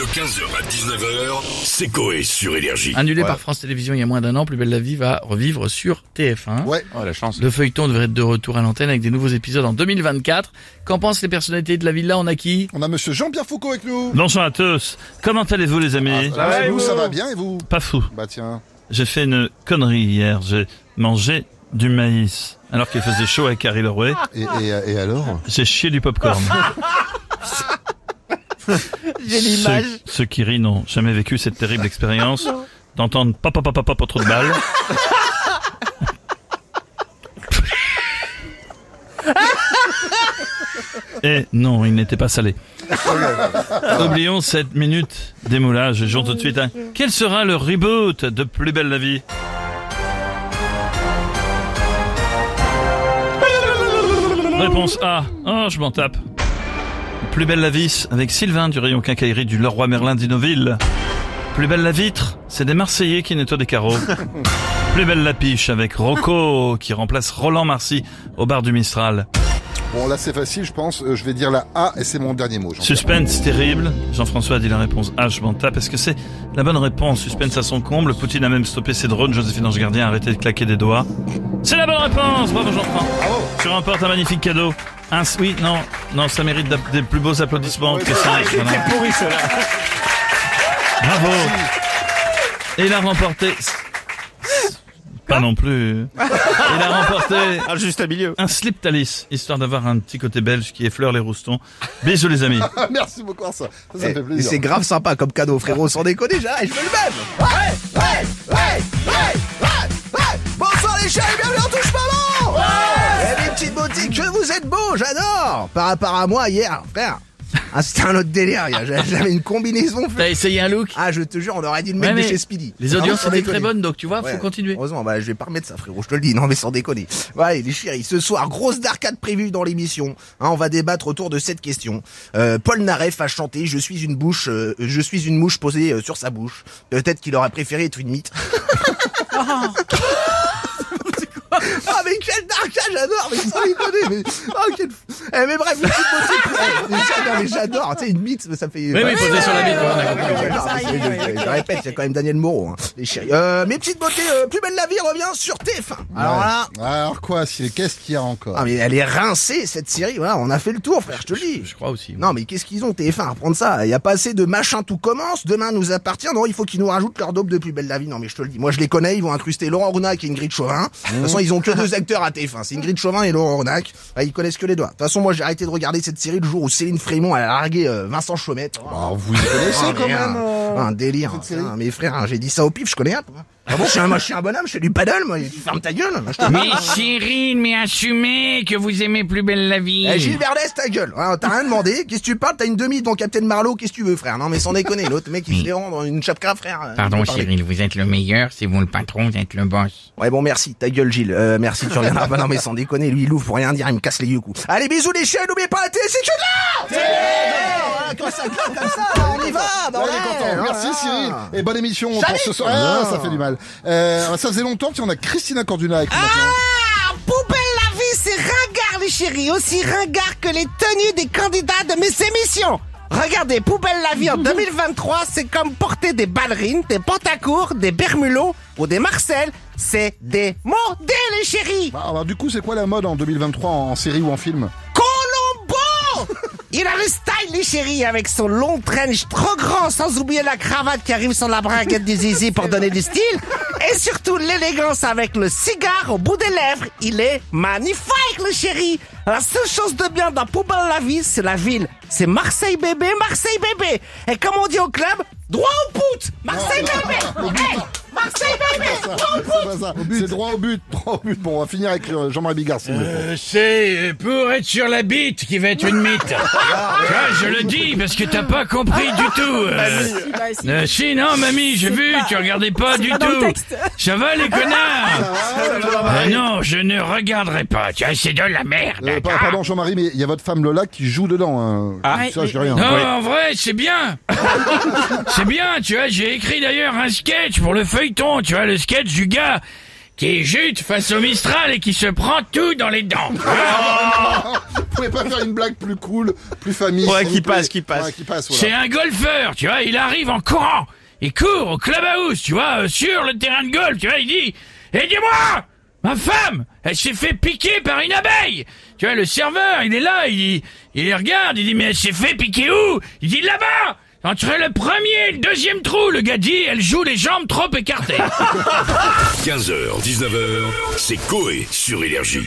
De 15h à 19h, c'est Coé sur Énergie. Annulé par France Télévisions il y a moins d'un an, Plus belle la vie va revivre sur TF1. Ouais. Oh la chance. Le feuilleton devrait être de retour à l'antenne avec des nouveaux épisodes en 2024. Qu'en pensent les personnalités de la villa On a qui? On a monsieur Jean-Pierre Foucault avec nous. Bonjour à tous. Comment allez-vous les amis? Ça va, et vous, ça va bien et vous? Pas fou. Bah tiens. J'ai fait une connerie hier. J'ai mangé du maïs. Alors qu'il faisait chaud avec Harry Leroy, Et, et, et alors? J'ai chié du popcorn. J'ai Ceux, ceux qui rient n'ont jamais vécu cette terrible expérience d'entendre pop pop pop pop pop trop de balles. Et non, il n'était pas salé. Oublions cette minute d'émoulage. Jour tout de suite. hein. Quel sera le reboot de Plus belle la vie? Réponse A. Oh, je m'en tape. Plus belle la vis avec Sylvain du rayon quincaillerie du Leroy Merlin d'Innoville. Plus belle la vitre, c'est des Marseillais qui nettoient des carreaux. Plus belle la piche avec Rocco qui remplace Roland Marcy au bar du Mistral. Bon là c'est facile je pense. Euh, je vais dire la A et c'est mon dernier mot. Suspense terrible. Jean-François a dit la réponse A, je m'en tape. Est-ce que c'est la bonne réponse? Suspense à son comble. Poutine a même stoppé ses drones. Joséphine Ange Gardien a arrêté de claquer des doigts. C'est la bonne réponse Bravo Jean-François. Tu remportes un magnifique cadeau. Un, oui, non, non, ça mérite des plus beaux applaudissements que ça. Voilà. pourri cela. Bravo. Et il a remporté... Pas non plus. Il a remporté Ah, juste à milieu. un slip Thalys, histoire d'avoir un petit côté belge qui effleure les roustons. Bisous les amis. Merci beaucoup ça. Ça, ça me fait Et plaisir. c'est grave sympa comme cadeau, frérot, sans déconner, j'arrête, je fais le même ouais, ouais, ouais Chéris, bienvenue en touche maman Ouais Eh, mes petites boutiques, que vous êtes beaux, j'adore Par rapport à moi, hier, frère, ah, c'était un autre délire. J'avais- une combinaison. T'as essayé un look Ah, je te jure, on aurait dit le Ouais, mec de mais chez Speedy. Les audiences Ah, étaient très bonnes, donc tu vois, Ouais. faut continuer. Heureusement, bah, je vais pas remettre ça, frérot, je te le dis. Non, mais sans déconner. Ouais, les chéris, ce soir, grosse d'arcade prévue dans l'émission. Hein, on va débattre autour de cette question. Euh, Paul Naref a chanté Je suis une bouche, euh, je suis une mouche posée euh, sur sa bouche. Peut-être qu'il aurait préféré être une mythe. Ah mais quel darka j'adore mais sans déconner mais oh quel eh, mais bref petite boutique Eh, mais j'adore tu sais une mythe ça fait Oui, oui, posé sur la bite, on a compris. Je, je répète, c'est quand même Daniel Moreau, hein, les chéris. Euh, mes petites beautés, euh, plus belle la vie revient sur TF1. Alors là. Alors quoi si Qu'est-ce qu'il y a encore? Ah mais elle est rincée cette série. Voilà, on a fait le tour, frère, je te le dis. Je crois aussi. Non mais qu'est-ce qu'ils ont TF1 à prendre ça? Il y a pas assez de machin tout commence, demain nous appartient. Non, il faut qu'ils nous rajoutent leur dope de plus belle la vie. Non mais je te le dis, moi je les connais, ils vont incruster Laurent Ronac et Ingrid Chauvin. De toute façon, ils ont que deux acteurs à TF1, c'est Ingrid Chauvin et Laurent Ronac. Ah, ils connaissent que les doigts. De toute façon, moi j'ai arrêté de regarder cette série le jour où Céline Frémont a largué euh, Vincent Chaumette. Alors, vous les connaissez Ah, quand rien. même euh, Un délire. mes frères, hein, j'ai dit ça au pif, je connais un. Ah bon, je suis un, moi, je suis un bonhomme, je fais du paddle, moi. Tu fermes ta gueule. moi, je te- Mais Cyril, mais assumez que vous aimez plus belle la vie. Eh, Gilles Verdès, ta gueule. Ah, T'as rien demandé. Qu'est-ce que tu parles? T'as une demi de ton Captain Marlowe. Qu'est-ce que tu veux, frère? Non, mais sans déconner. L'autre mec, il se les rend dans une chapka, frère. Euh, Pardon parler. Cyril, vous êtes le meilleur, c'est vous le patron, vous êtes le boss. Ouais, bon, merci. Ta gueule, Gilles. Euh, merci, tu reviendras pas. Non, mais sans déconner. Lui, il ouvre pour rien dire. Il me casse les yeux, coup. Allez, bisous, les chiens. N'oubliez pas la télé, c'est que de là Voilà, Comme ça, comme ça. On y va. Ouais, bordel. il est content. Merci Voilà. Cyril. Et bonne émission pour Salut. ce soir. Ah, ça fait du mal. Euh, ça faisait longtemps qu'on a Christina Cordula avec nous. Ah, poubelle la vie, c'est ringard les chéris, aussi ringard que les tenues des candidats de mes émissions. Regardez, poubelle la vie en 2023, c'est comme porter des ballerines, des pantacours, des bermulots ou des marcel. C'est des modèles les chéris. Bah, alors du coup, c'est quoi la mode en 2023 en, en série ou en film? Il a le style, les chéris, avec son long trench trop grand, sans oublier la cravate qui arrive sur la braguette du zizi pour donner du style. Et surtout l'élégance avec le cigare au bout des lèvres. Il est magnifique, le chéri. La seule chose de bien dans Poubelle la vie, c'est la ville. C'est Marseille bébé, Marseille bébé. Et comme on dit au club, droit au pute Marseille bébé Hey, Marseille C'est droit au but. Droit au but. Bon, on va finir avec euh, Jean-Marie Bigard. Euh, c'est pour être sur la bite qui va être une mythe. Vois, je le dis parce que t'as pas compris du tout. euh. Euh, si, non, mamie, j'ai vu, tu regardais pas du tout. Ça va, les connards Euh, Non, je ne regarderai pas. C'est de la merde. Euh, pa- pardon Jean-Marie, mais il y a votre femme Lola qui joue dedans. Hein. Ah. ça, dis rien. Non, en vrai, c'est bien. c'est bien, tu vois. J'ai écrit d'ailleurs un sketch pour le feuilleton, tu vois, le sketch du gars qui jute face au Mistral et qui se prend tout dans les dents. Vous pouvez pas faire une blague plus cool, plus famille Ouais, qui passe, qui passe. Ouais, qui passe, C'est un golfeur, tu vois, il arrive en courant. Il court au clubhouse, tu vois, euh, sur le terrain de golf, tu vois, il dit Aidez-moi Ma femme, elle s'est fait piquer par une abeille Tu vois, le serveur, il est là, il, il les regarde, il dit Mais elle s'est fait piquer où? Il dit Là-bas Entre le premier et le deuxième trou, le gars dit Elle joue les jambes trop écartées 15h, 19h, c'est Coé sur Énergie.